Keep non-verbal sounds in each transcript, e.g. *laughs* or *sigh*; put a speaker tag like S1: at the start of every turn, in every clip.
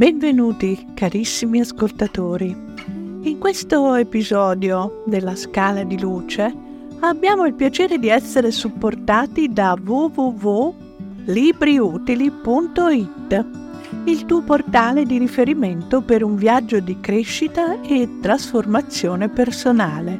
S1: Benvenuti carissimi ascoltatori. In questo episodio della Scala di Luce abbiamo il piacere di essere supportati da www.libriutili.it, il tuo portale di riferimento per un viaggio di crescita e trasformazione personale.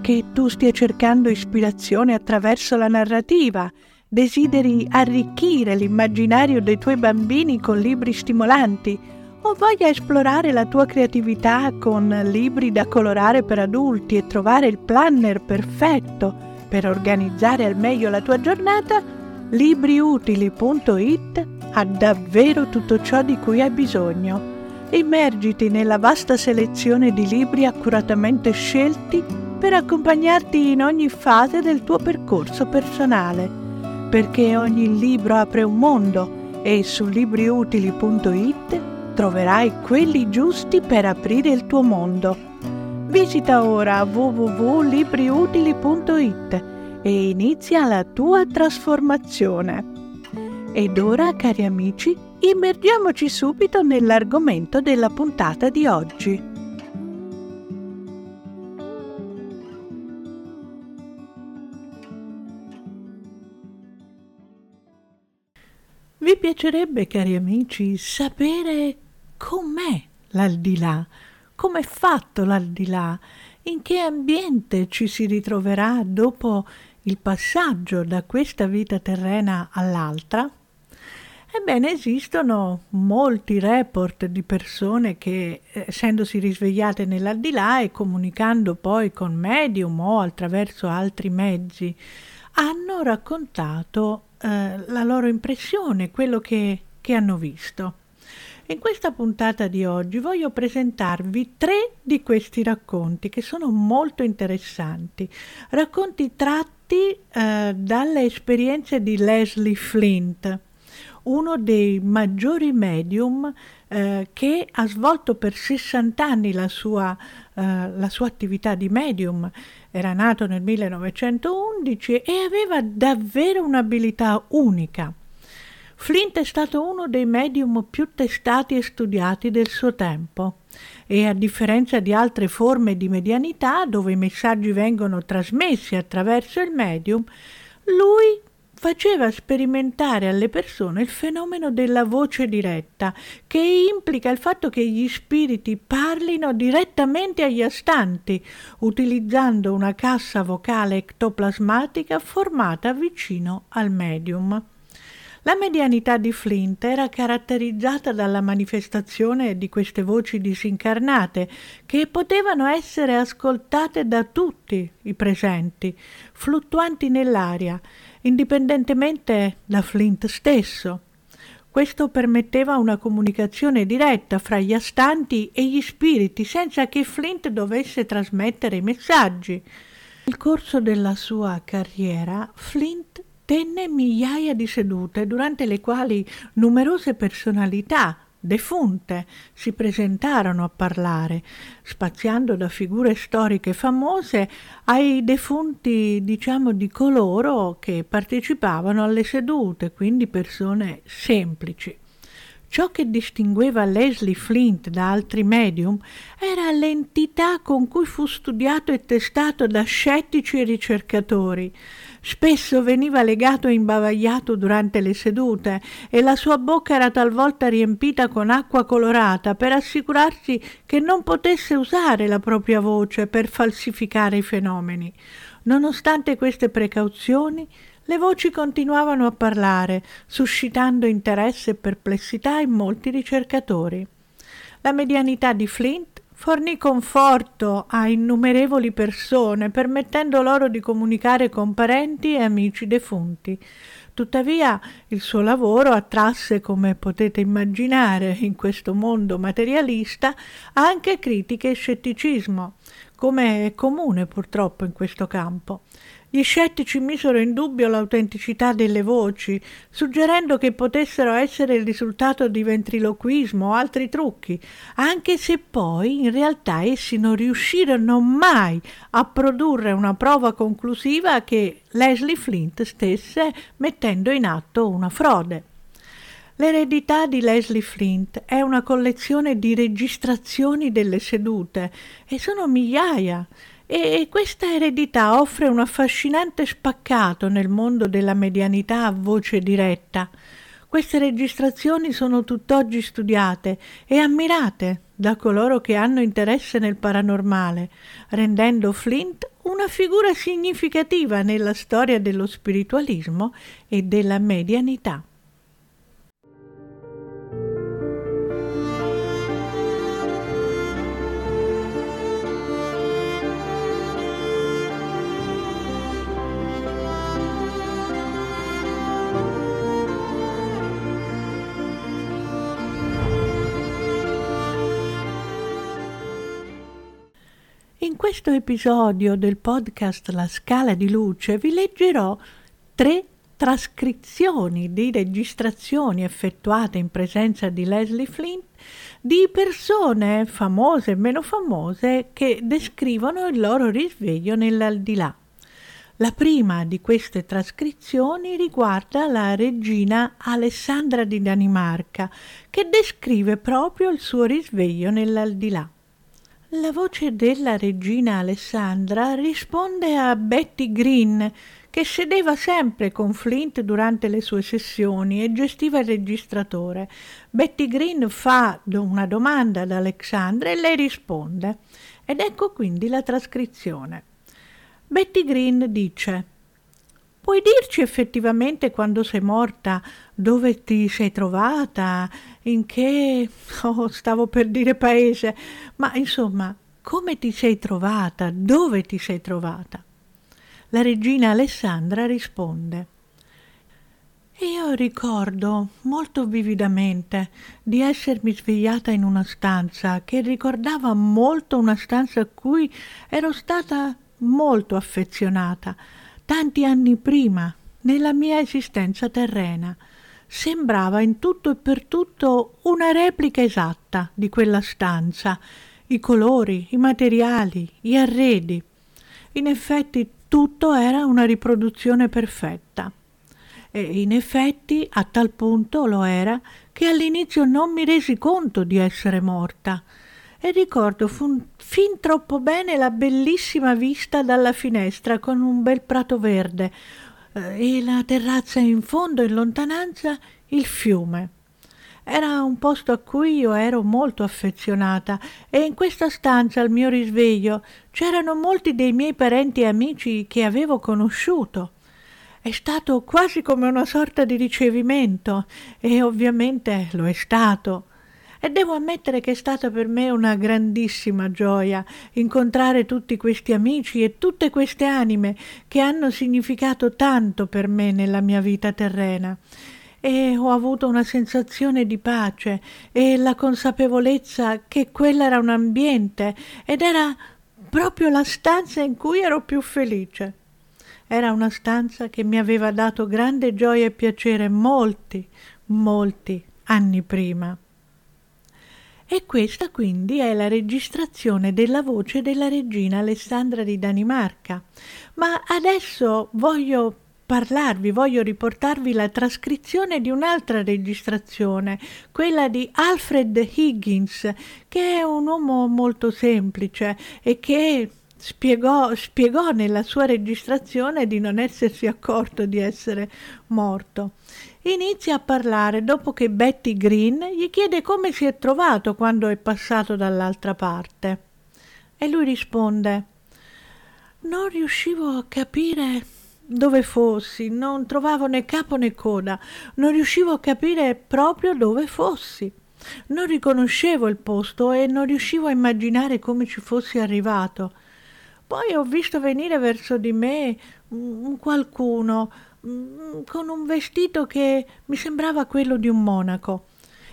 S1: Che tu stia cercando ispirazione attraverso la narrativa, desideri arricchire l'immaginario dei tuoi bambini con libri stimolanti? O voglia esplorare la tua creatività con libri da colorare per adulti e trovare il planner perfetto per organizzare al meglio la tua giornata, libriutili.it ha davvero tutto ciò di cui hai bisogno. Immergiti nella vasta selezione di libri accuratamente scelti per accompagnarti in ogni fase del tuo percorso personale perché ogni libro apre un mondo e su libriutili.it troverai quelli giusti per aprire il tuo mondo. Visita ora www.libriutili.it e inizia la tua trasformazione. Ed ora, cari amici, immergiamoci subito nell'argomento della puntata di oggi. Vi piacerebbe, cari amici, sapere com'è l'aldilà, com'è fatto l'aldilà, in che ambiente ci si ritroverà dopo il passaggio da questa vita terrena all'altra? Ebbene, esistono molti report di persone che, essendosi risvegliate nell'aldilà e comunicando poi con medium o attraverso altri mezzi, hanno raccontato eh, la loro impressione, quello che, che hanno visto. In questa puntata di oggi voglio presentarvi tre di questi racconti che sono molto interessanti, racconti tratti eh, dalle esperienze di Leslie Flint, uno dei maggiori medium eh, che ha svolto per 60 anni la sua, eh, la sua attività di medium era nato nel 1911 e aveva davvero un'abilità unica. Flint è stato uno dei medium più testati e studiati del suo tempo e a differenza di altre forme di medianità dove i messaggi vengono trasmessi attraverso il medium, lui faceva sperimentare alle persone il fenomeno della voce diretta, che implica il fatto che gli spiriti parlino direttamente agli astanti, utilizzando una cassa vocale ectoplasmatica formata vicino al medium. La medianità di Flint era caratterizzata dalla manifestazione di queste voci disincarnate che potevano essere ascoltate da tutti i presenti, fluttuanti nell'aria, indipendentemente da Flint stesso. Questo permetteva una comunicazione diretta fra gli astanti e gli spiriti senza che Flint dovesse trasmettere i messaggi. Nel corso della sua carriera, Flint tenne migliaia di sedute durante le quali numerose personalità defunte si presentarono a parlare, spaziando da figure storiche famose ai defunti, diciamo, di coloro che partecipavano alle sedute, quindi persone semplici. Ciò che distingueva Leslie Flint da altri medium era l'entità con cui fu studiato e testato da scettici e ricercatori, Spesso veniva legato e imbavagliato durante le sedute e la sua bocca era talvolta riempita con acqua colorata per assicurarsi che non potesse usare la propria voce per falsificare i fenomeni. Nonostante queste precauzioni, le voci continuavano a parlare, suscitando interesse e perplessità in molti ricercatori. La medianità di Flint fornì conforto a innumerevoli persone, permettendo loro di comunicare con parenti e amici defunti. Tuttavia il suo lavoro attrasse, come potete immaginare in questo mondo materialista, anche critiche e scetticismo, come è comune purtroppo in questo campo. Gli scettici misero in dubbio l'autenticità delle voci, suggerendo che potessero essere il risultato di ventriloquismo o altri trucchi, anche se poi in realtà essi non riuscirono mai a produrre una prova conclusiva che Leslie Flint stesse mettendo in atto una frode. L'eredità di Leslie Flint è una collezione di registrazioni delle sedute e sono migliaia e questa eredità offre un affascinante spaccato nel mondo della medianità a voce diretta. Queste registrazioni sono tutt'oggi studiate e ammirate da coloro che hanno interesse nel paranormale, rendendo Flint una figura significativa nella storia dello spiritualismo e della medianità. In questo episodio del podcast La scala di luce vi leggerò tre trascrizioni di registrazioni effettuate in presenza di Leslie Flint di persone famose e meno famose che descrivono il loro risveglio nell'aldilà. La prima di queste trascrizioni riguarda la regina Alessandra di Danimarca, che descrive proprio il suo risveglio nell'aldilà. La voce della regina Alessandra risponde a Betty Green, che sedeva sempre con Flint durante le sue sessioni e gestiva il registratore. Betty Green fa una domanda ad Alexandra e lei risponde. Ed ecco quindi la trascrizione. Betty Green dice Puoi dirci effettivamente quando sei morta dove ti sei trovata, in che... *laughs* oh, stavo per dire paese, ma insomma, come ti sei trovata, dove ti sei trovata? La regina Alessandra risponde io ricordo molto vividamente di essermi svegliata in una stanza che ricordava molto una stanza a cui ero stata molto affezionata tanti anni prima, nella mia esistenza terrena. Sembrava in tutto e per tutto una replica esatta di quella stanza, i colori, i materiali, gli arredi. In effetti tutto era una riproduzione perfetta. E in effetti a tal punto lo era che all'inizio non mi resi conto di essere morta e ricordo fin troppo bene la bellissima vista dalla finestra con un bel prato verde eh, e la terrazza in fondo in lontananza il fiume. Era un posto a cui io ero molto affezionata e in questa stanza al mio risveglio c'erano molti dei miei parenti e amici che avevo conosciuto. È stato quasi come una sorta di ricevimento e ovviamente lo è stato e devo ammettere che è stata per me una grandissima gioia incontrare tutti questi amici e tutte queste anime che hanno significato tanto per me nella mia vita terrena e ho avuto una sensazione di pace e la consapevolezza che quella era un ambiente ed era proprio la stanza in cui ero più felice. Era una stanza che mi aveva dato grande gioia e piacere molti, molti anni prima. E questa quindi è la registrazione della voce della regina Alessandra di Danimarca. Ma adesso voglio parlarvi, voglio riportarvi la trascrizione di un'altra registrazione, quella di Alfred Higgins, che è un uomo molto semplice e che spiegò, spiegò nella sua registrazione di non essersi accorto di essere morto inizia a parlare dopo che Betty Green gli chiede come si è trovato quando è passato dall'altra parte. E lui risponde Non riuscivo a capire dove fossi, non trovavo né capo né coda, non riuscivo a capire proprio dove fossi. Non riconoscevo il posto e non riuscivo a immaginare come ci fossi arrivato. Poi ho visto venire verso di me un qualcuno, Mm, con un vestito che mi sembrava quello di un monaco.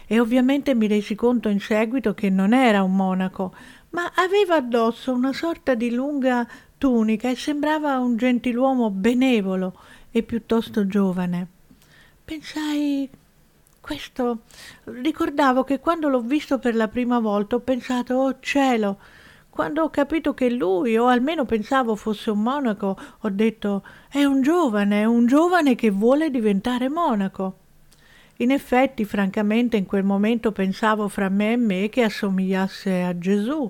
S1: E ovviamente mi resi conto in seguito che non era un monaco, ma aveva addosso una sorta di lunga tunica e sembrava un gentiluomo benevolo e piuttosto giovane. Pensai questo ricordavo che quando l'ho visto per la prima volta ho pensato oh cielo quando ho capito che lui, o almeno pensavo fosse un monaco, ho detto è un giovane, un giovane che vuole diventare monaco. In effetti, francamente, in quel momento pensavo fra me e me che assomigliasse a Gesù,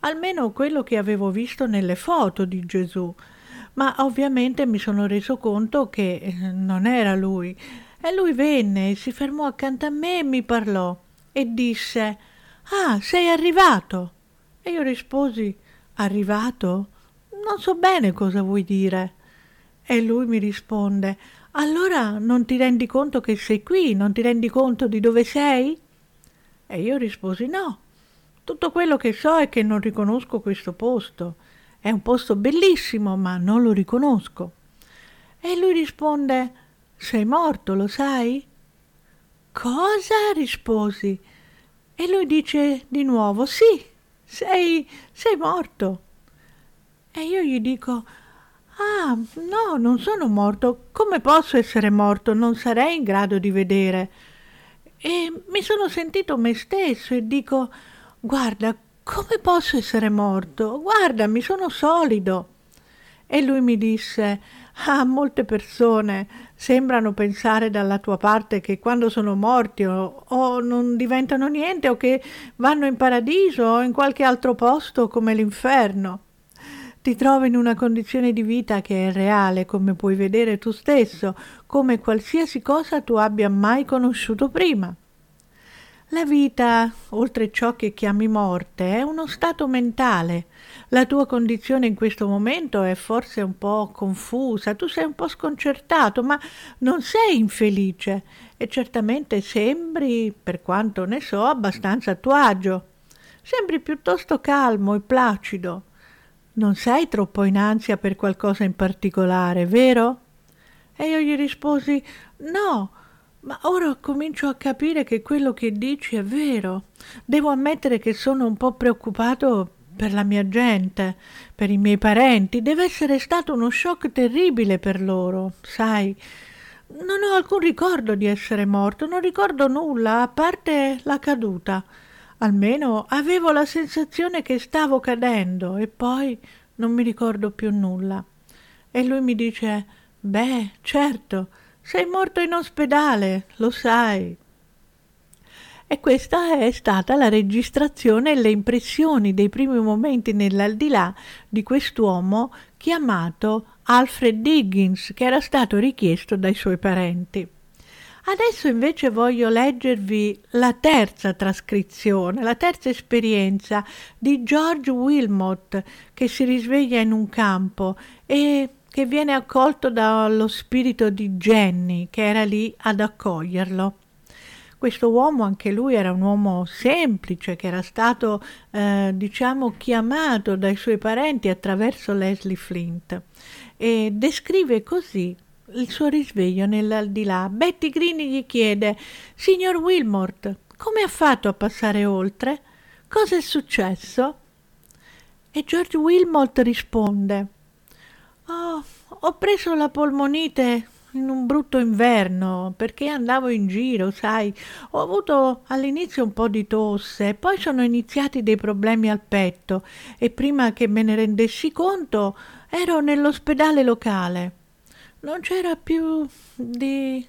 S1: almeno quello che avevo visto nelle foto di Gesù, ma ovviamente mi sono reso conto che eh, non era lui. E lui venne, si fermò accanto a me e mi parlò e disse Ah, sei arrivato. E io risposi Arrivato? Non so bene cosa vuoi dire. E lui mi risponde Allora non ti rendi conto che sei qui? Non ti rendi conto di dove sei? E io risposi No. Tutto quello che so è che non riconosco questo posto. È un posto bellissimo, ma non lo riconosco. E lui risponde Sei morto, lo sai? Cosa? risposi. E lui dice di nuovo Sì, sei, sei morto. E io gli dico Ah, no, non sono morto. Come posso essere morto? Non sarei in grado di vedere. E mi sono sentito me stesso e dico Guarda, come posso essere morto? Guarda, mi sono solido. E lui mi disse Ah, molte persone sembrano pensare dalla tua parte che quando sono morti o, o, non diventano niente o che vanno in paradiso o in qualche altro posto come l'inferno. Ti trovi in una condizione di vita che è reale, come puoi vedere tu stesso, come qualsiasi cosa tu abbia mai conosciuto prima. La vita, oltre ciò che chiami morte, è uno stato mentale. La tua condizione in questo momento è forse un po' confusa, tu sei un po' sconcertato, ma non sei infelice e certamente sembri, per quanto ne so, abbastanza a tuo agio. Sembri piuttosto calmo e placido. Non sei troppo in ansia per qualcosa in particolare, vero? E io gli risposi no, ma ora comincio a capire che quello che dici è vero. Devo ammettere che sono un po' preoccupato per la mia gente, per i miei parenti. Deve essere stato uno shock terribile per loro, sai. Non ho alcun ricordo di essere morto, non ricordo nulla, a parte la caduta. Almeno avevo la sensazione che stavo cadendo e poi non mi ricordo più nulla. E lui mi dice: Beh, certo, sei morto in ospedale, lo sai. E questa è stata la registrazione e le impressioni dei primi momenti nell'aldilà di quest'uomo chiamato Alfred Diggins, che era stato richiesto dai suoi parenti. Adesso invece voglio leggervi la terza trascrizione, la terza esperienza di George Wilmot che si risveglia in un campo e che viene accolto dallo spirito di Jenny che era lì ad accoglierlo. Questo uomo, anche lui, era un uomo semplice che era stato, eh, diciamo, chiamato dai suoi parenti attraverso Leslie Flint e descrive così il suo risveglio nell'aldilà. Betty Green gli chiede: Signor Wilmort, come ha fatto a passare oltre? Cosa è successo? E George Wilmot risponde: Oh, ho preso la polmonite in un brutto inverno perché andavo in giro, sai. Ho avuto all'inizio un po' di tosse, poi sono iniziati dei problemi al petto e prima che me ne rendessi conto ero nell'ospedale locale. Non c'era più di.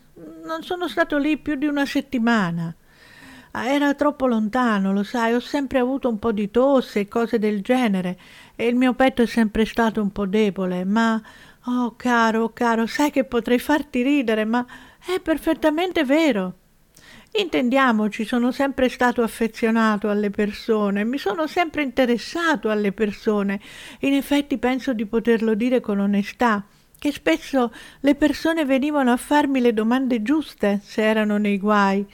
S1: non sono stato lì più di una settimana. Ah, era troppo lontano, lo sai, ho sempre avuto un po' di tosse e cose del genere e il mio petto è sempre stato un po' debole, ma oh caro, caro, sai che potrei farti ridere, ma è perfettamente vero. Intendiamoci, sono sempre stato affezionato alle persone, mi sono sempre interessato alle persone. In effetti penso di poterlo dire con onestà, che spesso le persone venivano a farmi le domande giuste se erano nei guai.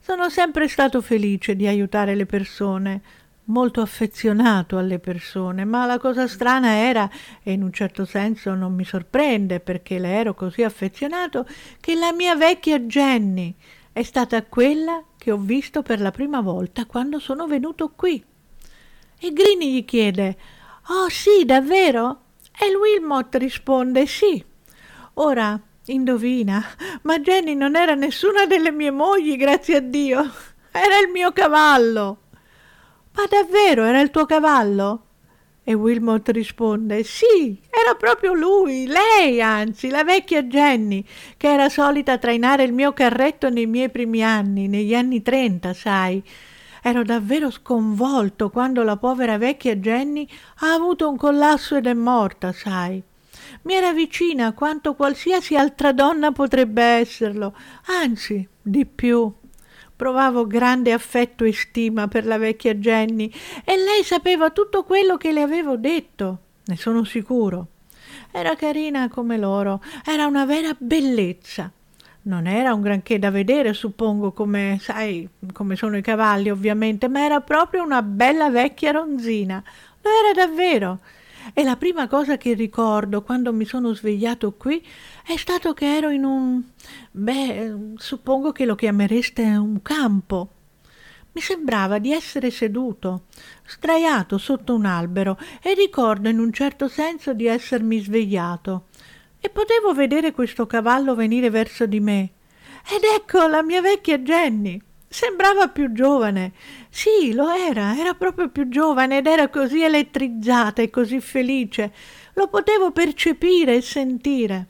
S1: Sono sempre stato felice di aiutare le persone, molto affezionato alle persone, ma la cosa strana era, e in un certo senso non mi sorprende perché le ero così affezionato, che la mia vecchia Jenny è stata quella che ho visto per la prima volta quando sono venuto qui. E Grini gli chiede: Oh sì, davvero? E il Wilmot risponde: Sì. Ora Indovina, ma Jenny non era nessuna delle mie mogli, grazie a Dio. Era il mio cavallo. Ma davvero era il tuo cavallo? E Wilmot risponde: Sì, era proprio lui, lei anzi, la vecchia Jenny, che era solita trainare il mio carretto nei miei primi anni, negli anni trenta, sai. Ero davvero sconvolto quando la povera vecchia Jenny ha avuto un collasso ed è morta, sai. Mi era vicina quanto qualsiasi altra donna potrebbe esserlo, anzi, di più. Provavo grande affetto e stima per la vecchia Jenny e lei sapeva tutto quello che le avevo detto, ne sono sicuro. Era carina come loro, era una vera bellezza. Non era un granché da vedere, suppongo, come sai, come sono i cavalli, ovviamente, ma era proprio una bella vecchia ronzina. Lo era davvero. E la prima cosa che ricordo quando mi sono svegliato qui è stato che ero in un... beh, suppongo che lo chiamereste un campo. Mi sembrava di essere seduto, sdraiato sotto un albero e ricordo in un certo senso di essermi svegliato. E potevo vedere questo cavallo venire verso di me. Ed ecco la mia vecchia Jenny. Sembrava più giovane. Sì, lo era, era proprio più giovane ed era così elettrizzata e così felice. Lo potevo percepire e sentire.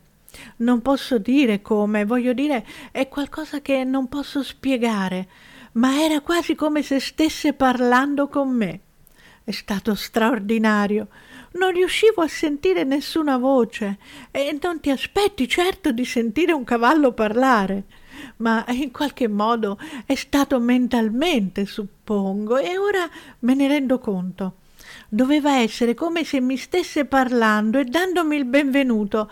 S1: Non posso dire come, voglio dire, è qualcosa che non posso spiegare, ma era quasi come se stesse parlando con me. È stato straordinario. Non riuscivo a sentire nessuna voce e non ti aspetti certo di sentire un cavallo parlare ma in qualche modo è stato mentalmente, suppongo, e ora me ne rendo conto. Doveva essere come se mi stesse parlando e dandomi il benvenuto.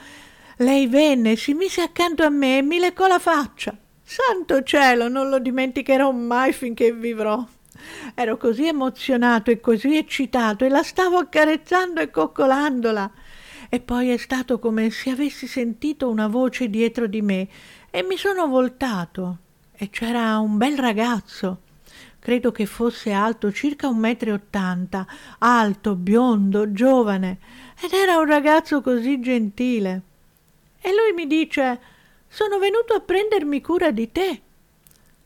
S1: Lei venne, si mise accanto a me e mi leccò la faccia. Santo cielo, non lo dimenticherò mai finché vivrò. Ero così emozionato e così eccitato e la stavo accarezzando e coccolandola. E poi è stato come se avessi sentito una voce dietro di me e mi sono voltato e c'era un bel ragazzo. Credo che fosse alto circa un metro e ottanta, alto, biondo, giovane, ed era un ragazzo così gentile. E lui mi dice Sono venuto a prendermi cura di te.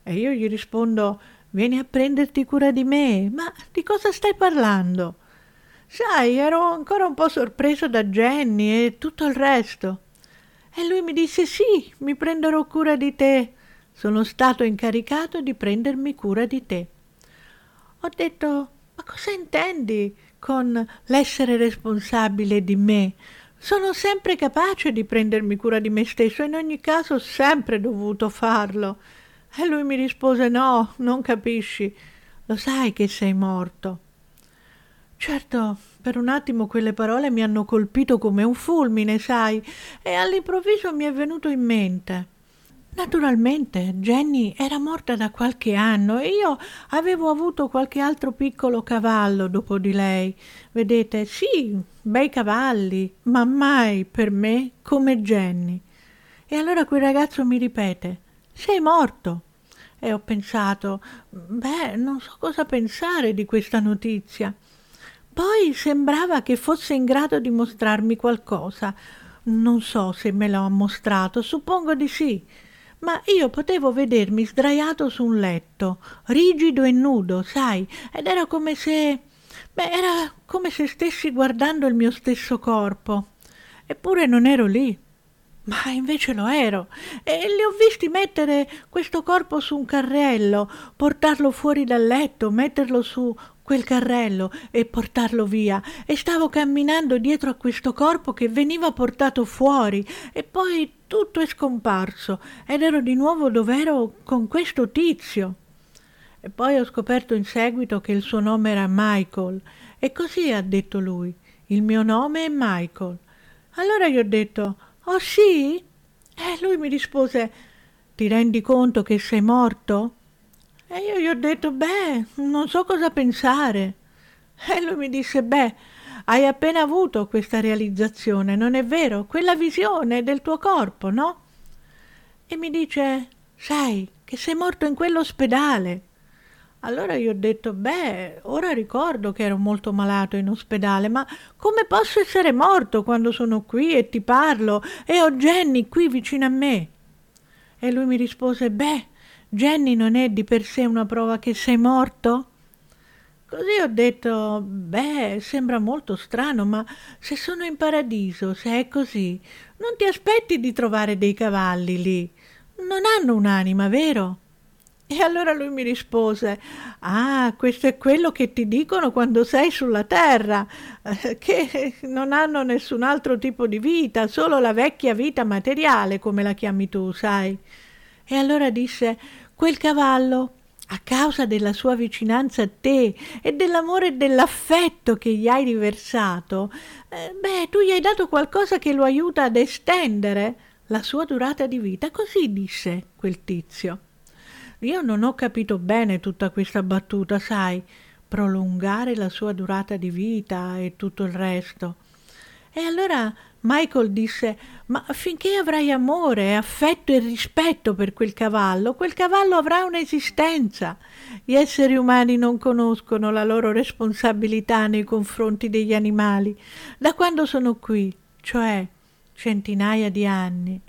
S1: E io gli rispondo Vieni a prenderti cura di me. Ma di cosa stai parlando? Sai, ero ancora un po' sorpreso da Jenny e tutto il resto. E lui mi disse sì, mi prenderò cura di te. Sono stato incaricato di prendermi cura di te. Ho detto, ma cosa intendi con l'essere responsabile di me? Sono sempre capace di prendermi cura di me stesso e in ogni caso ho sempre dovuto farlo. E lui mi rispose no, non capisci. Lo sai che sei morto. Certo, per un attimo quelle parole mi hanno colpito come un fulmine, sai, e all'improvviso mi è venuto in mente. Naturalmente Jenny era morta da qualche anno e io avevo avuto qualche altro piccolo cavallo dopo di lei. Vedete, sì, bei cavalli, ma mai per me come Jenny. E allora quel ragazzo mi ripete: Sei morto. E ho pensato: Beh, non so cosa pensare di questa notizia. Poi sembrava che fosse in grado di mostrarmi qualcosa. Non so se me lo ha mostrato, suppongo di sì. Ma io potevo vedermi sdraiato su un letto, rigido e nudo, sai, ed era come se. Beh, era come se stessi guardando il mio stesso corpo. Eppure non ero lì. Ma invece lo ero, e li ho visti mettere questo corpo su un carrello, portarlo fuori dal letto, metterlo su quel carrello e portarlo via e stavo camminando dietro a questo corpo che veniva portato fuori e poi tutto è scomparso ed ero di nuovo dov'ero con questo tizio. E poi ho scoperto in seguito che il suo nome era Michael e così ha detto lui, il mio nome è Michael. Allora gli ho detto, oh sì? E lui mi rispose, ti rendi conto che sei morto? E io gli ho detto, beh, non so cosa pensare. E lui mi disse, beh, hai appena avuto questa realizzazione, non è vero? Quella visione del tuo corpo, no? E mi dice, sai, che sei morto in quell'ospedale. Allora io ho detto, beh, ora ricordo che ero molto malato in ospedale, ma come posso essere morto quando sono qui e ti parlo e ho Jenny qui vicino a me? E lui mi rispose, beh, Jenny non è di per sé una prova che sei morto? Così ho detto, beh, sembra molto strano, ma se sono in paradiso, se è così, non ti aspetti di trovare dei cavalli lì. Non hanno un'anima, vero? E allora lui mi rispose, ah, questo è quello che ti dicono quando sei sulla terra, eh, che non hanno nessun altro tipo di vita, solo la vecchia vita materiale, come la chiami tu, sai. E allora disse, quel cavallo, a causa della sua vicinanza a te e dell'amore e dell'affetto che gli hai riversato, eh, beh, tu gli hai dato qualcosa che lo aiuta ad estendere la sua durata di vita. Così disse quel tizio. Io non ho capito bene tutta questa battuta, sai, prolungare la sua durata di vita e tutto il resto. E allora Michael disse: Ma finché avrai amore, affetto e rispetto per quel cavallo, quel cavallo avrà un'esistenza. Gli esseri umani non conoscono la loro responsabilità nei confronti degli animali da quando sono qui, cioè centinaia di anni.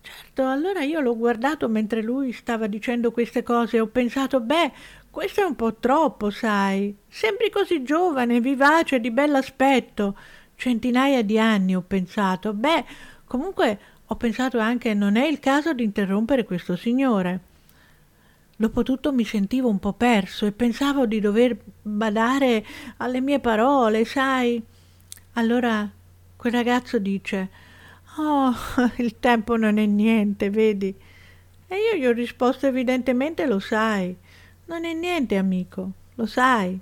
S1: Certo, allora io l'ho guardato mentre lui stava dicendo queste cose e ho pensato, beh, questo è un po' troppo, sai. Sembri così giovane, vivace, di bell'aspetto. Centinaia di anni ho pensato, beh, comunque ho pensato anche non è il caso di interrompere questo signore. Dopotutto mi sentivo un po' perso e pensavo di dover badare alle mie parole, sai. Allora quel ragazzo dice Oh, *laughs* il tempo non è niente, vedi? E io gli ho risposto evidentemente lo sai. Non è niente, amico, lo sai.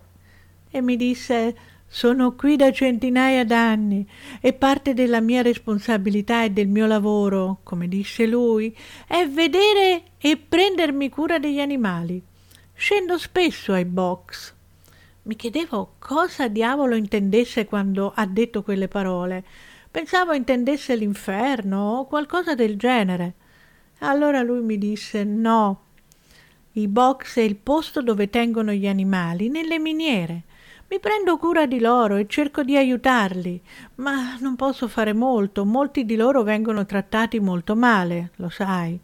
S1: E mi disse sono qui da centinaia d'anni e parte della mia responsabilità e del mio lavoro, come disse lui, è vedere e prendermi cura degli animali. Scendo spesso ai box. Mi chiedevo cosa diavolo intendesse quando ha detto quelle parole. Pensavo intendesse l'inferno o qualcosa del genere. Allora lui mi disse no. I box è il posto dove tengono gli animali, nelle miniere. Mi prendo cura di loro e cerco di aiutarli, ma non posso fare molto. Molti di loro vengono trattati molto male, lo sai.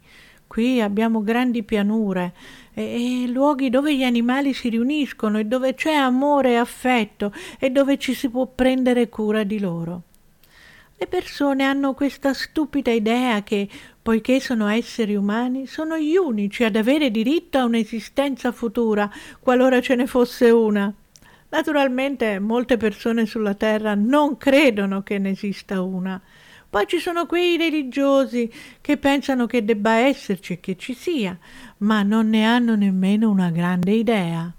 S1: Qui abbiamo grandi pianure e, e, luoghi dove gli animali si riuniscono e dove c'è amore e affetto e dove ci si può prendere cura di loro. Le persone hanno questa stupida idea che, poiché sono esseri umani, sono gli unici ad avere diritto a un'esistenza futura, qualora ce ne fosse una. Naturalmente molte persone sulla Terra non credono che ne esista una. Poi ci sono quei religiosi che pensano che debba esserci e che ci sia, ma non ne hanno nemmeno una grande idea.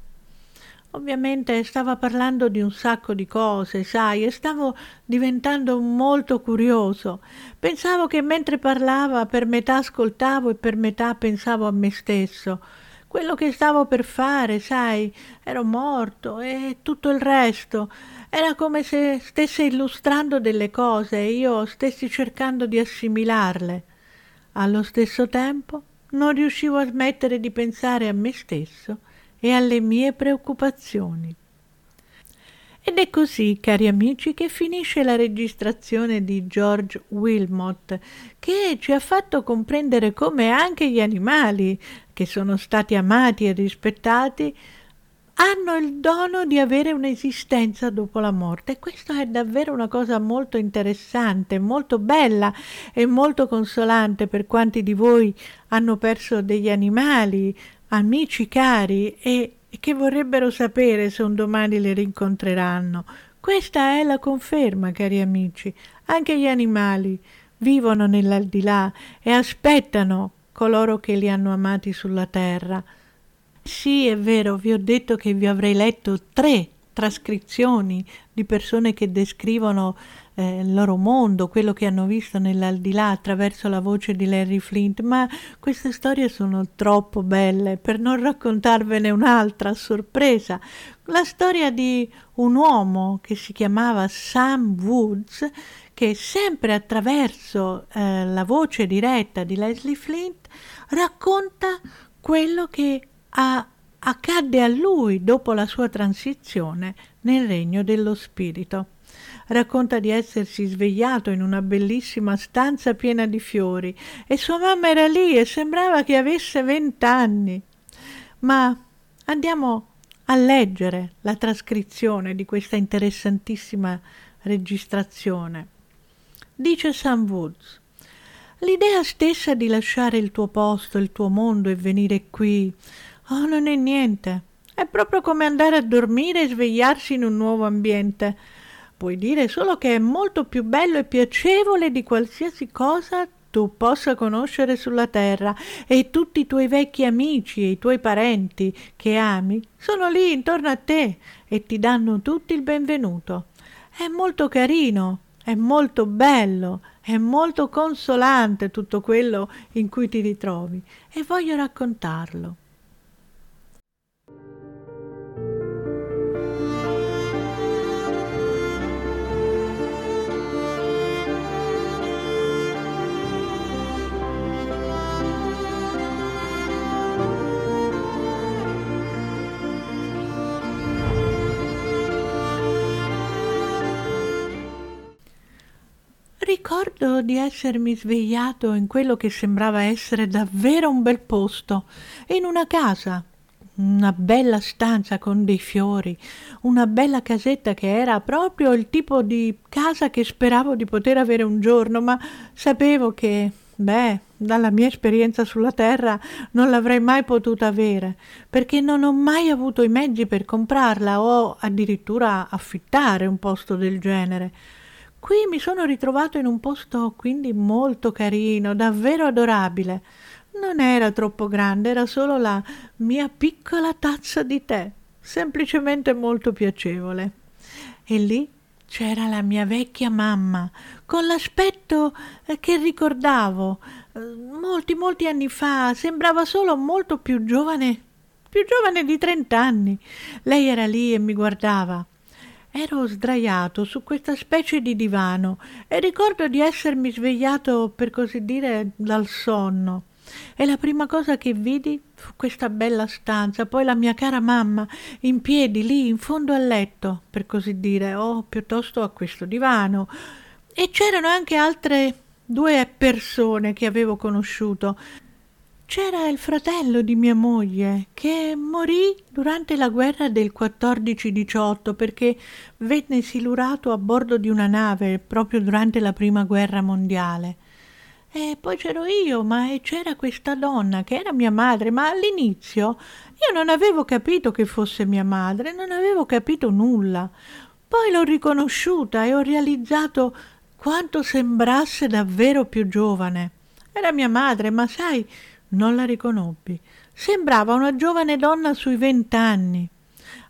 S1: Ovviamente stava parlando di un sacco di cose, sai, e stavo diventando molto curioso. Pensavo che mentre parlava per metà ascoltavo e per metà pensavo a me stesso. Quello che stavo per fare, sai, ero morto e tutto il resto. Era come se stesse illustrando delle cose e io stessi cercando di assimilarle. Allo stesso tempo non riuscivo a smettere di pensare a me stesso e alle mie preoccupazioni. Ed è così, cari amici, che finisce la registrazione di George Wilmot, che ci ha fatto comprendere come anche gli animali, che sono stati amati e rispettati, hanno il dono di avere un'esistenza dopo la morte. Questo è davvero una cosa molto interessante, molto bella e molto consolante per quanti di voi hanno perso degli animali, amici cari e che vorrebbero sapere se un domani li rincontreranno. Questa è la conferma, cari amici. Anche gli animali vivono nell'aldilà e aspettano coloro che li hanno amati sulla terra. Sì, è vero, vi ho detto che vi avrei letto tre trascrizioni di persone che descrivono eh, il loro mondo, quello che hanno visto nell'aldilà attraverso la voce di Larry Flint, ma queste storie sono troppo belle per non raccontarvene un'altra sorpresa. La storia di un uomo che si chiamava Sam Woods, che sempre attraverso eh, la voce diretta di Leslie Flint racconta quello che ha accadde a lui dopo la sua transizione nel regno dello spirito racconta di essersi svegliato in una bellissima stanza piena di fiori e sua mamma era lì e sembrava che avesse vent'anni. Ma andiamo a leggere la trascrizione di questa interessantissima registrazione. Dice Sam Woods L'idea stessa di lasciare il tuo posto, il tuo mondo e venire qui, oh, non è niente. È proprio come andare a dormire e svegliarsi in un nuovo ambiente. Puoi dire solo che è molto più bello e piacevole di qualsiasi cosa tu possa conoscere sulla terra e tutti i tuoi vecchi amici e i tuoi parenti che ami sono lì intorno a te e ti danno tutti il benvenuto. È molto carino, è molto bello, è molto consolante tutto quello in cui ti ritrovi e voglio raccontarlo. Ricordo di essermi svegliato in quello che sembrava essere davvero un bel posto, in una casa, una bella stanza con dei fiori, una bella casetta che era proprio il tipo di casa che speravo di poter avere un giorno, ma sapevo che, beh, dalla mia esperienza sulla terra non l'avrei mai potuta avere, perché non ho mai avuto i mezzi per comprarla o addirittura affittare un posto del genere. Qui mi sono ritrovato in un posto quindi molto carino, davvero adorabile. Non era troppo grande, era solo la mia piccola tazza di tè, semplicemente molto piacevole. E lì c'era la mia vecchia mamma, con l'aspetto eh, che ricordavo. Eh, molti, molti anni fa sembrava solo molto più giovane, più giovane di trent'anni. Lei era lì e mi guardava. Ero sdraiato su questa specie di divano e ricordo di essermi svegliato, per così dire, dal sonno. E la prima cosa che vidi fu questa bella stanza, poi la mia cara mamma in piedi lì in fondo al letto, per così dire, o piuttosto a questo divano. E c'erano anche altre due persone che avevo conosciuto, c'era il fratello di mia moglie che morì durante la guerra del 14-18 perché venne silurato a bordo di una nave proprio durante la prima guerra mondiale. E poi c'ero io, ma c'era questa donna che era mia madre, ma all'inizio io non avevo capito che fosse mia madre, non avevo capito nulla. Poi l'ho riconosciuta e ho realizzato quanto sembrasse davvero più giovane. Era mia madre, ma sai, non la riconobbi. Sembrava una giovane donna sui vent'anni.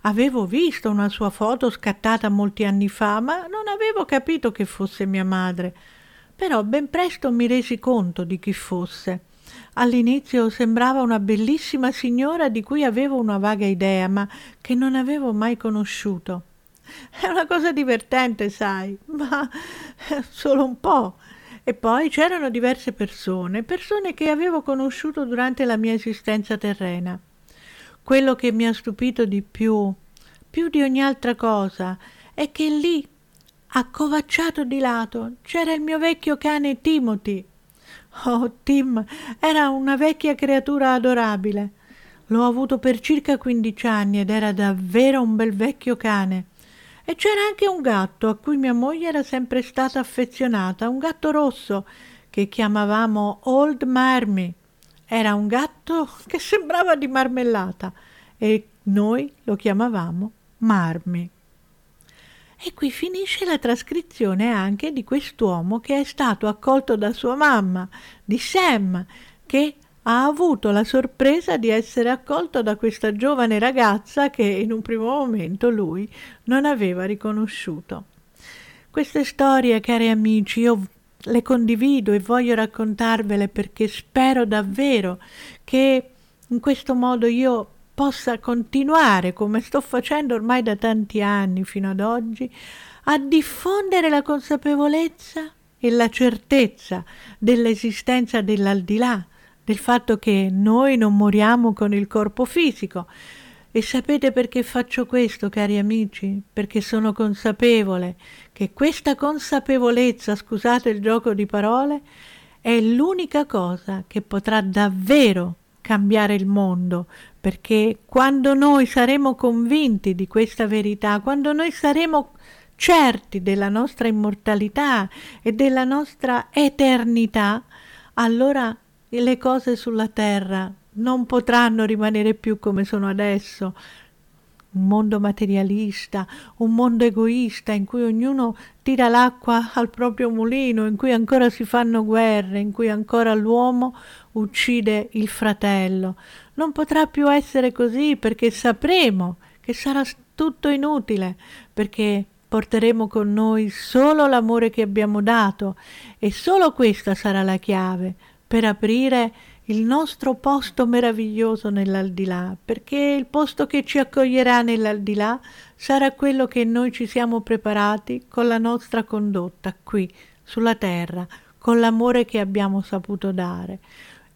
S1: Avevo visto una sua foto scattata molti anni fa, ma non avevo capito che fosse mia madre. Però ben presto mi resi conto di chi fosse. All'inizio sembrava una bellissima signora di cui avevo una vaga idea, ma che non avevo mai conosciuto. È una cosa divertente, sai, ma *laughs* solo un po'. E poi c'erano diverse persone, persone che avevo conosciuto durante la mia esistenza terrena. Quello che mi ha stupito di più, più di ogni altra cosa, è che lì, accovacciato di lato, c'era il mio vecchio cane Timothy. Oh, Tim era una vecchia creatura adorabile. L'ho avuto per circa quindici anni ed era davvero un bel vecchio cane. E c'era anche un gatto a cui mia moglie era sempre stata affezionata, un gatto rosso che chiamavamo Old Marmy. Era un gatto che sembrava di marmellata e noi lo chiamavamo Marmy. E qui finisce la trascrizione anche di quest'uomo che è stato accolto da sua mamma, di Sam, che ha avuto la sorpresa di essere accolto da questa giovane ragazza che in un primo momento lui non aveva riconosciuto. Queste storie, cari amici, io le condivido e voglio raccontarvele perché spero davvero che in questo modo io possa continuare, come sto facendo ormai da tanti anni fino ad oggi, a diffondere la consapevolezza e la certezza dell'esistenza dell'aldilà, del fatto che noi non moriamo con il corpo fisico. E sapete perché faccio questo, cari amici? Perché sono consapevole che questa consapevolezza, scusate il gioco di parole, è l'unica cosa che potrà davvero cambiare il mondo perché quando noi saremo convinti di questa verità, quando noi saremo certi della nostra immortalità e della nostra eternità, allora le cose sulla terra non potranno rimanere più come sono adesso, un mondo materialista, un mondo egoista in cui ognuno tira l'acqua al proprio mulino, in cui ancora si fanno guerre, in cui ancora l'uomo uccide il fratello. Non potrà più essere così perché sapremo che sarà tutto inutile, perché porteremo con noi solo l'amore che abbiamo dato e solo questa sarà la chiave per aprire il nostro posto meraviglioso nell'aldilà, perché il posto che ci accoglierà nell'aldilà sarà quello che noi ci siamo preparati con la nostra condotta qui sulla terra, con l'amore che abbiamo saputo dare.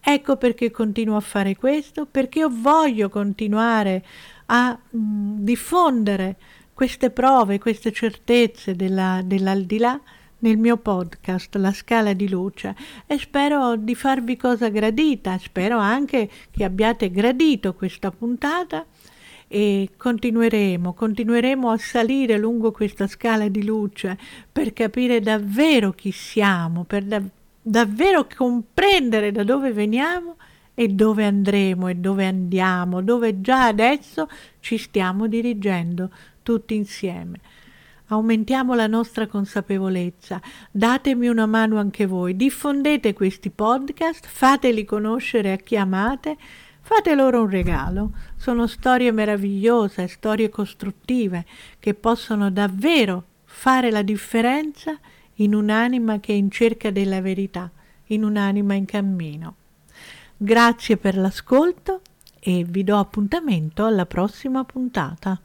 S1: Ecco perché continuo a fare questo, perché io voglio continuare a mh, diffondere queste prove, queste certezze della, dell'aldilà nel mio podcast La scala di luce e spero di farvi cosa gradita, spero anche che abbiate gradito questa puntata e continueremo, continueremo a salire lungo questa scala di luce per capire davvero chi siamo, per dav- davvero comprendere da dove veniamo e dove andremo e dove andiamo, dove già adesso ci stiamo dirigendo tutti insieme. Aumentiamo la nostra consapevolezza, datemi una mano anche voi, diffondete questi podcast, fateli conoscere a chi amate, fate loro un regalo. Sono storie meravigliose, storie costruttive che possono davvero fare la differenza in un'anima che è in cerca della verità, in un'anima in cammino. Grazie per l'ascolto e vi do appuntamento alla prossima puntata.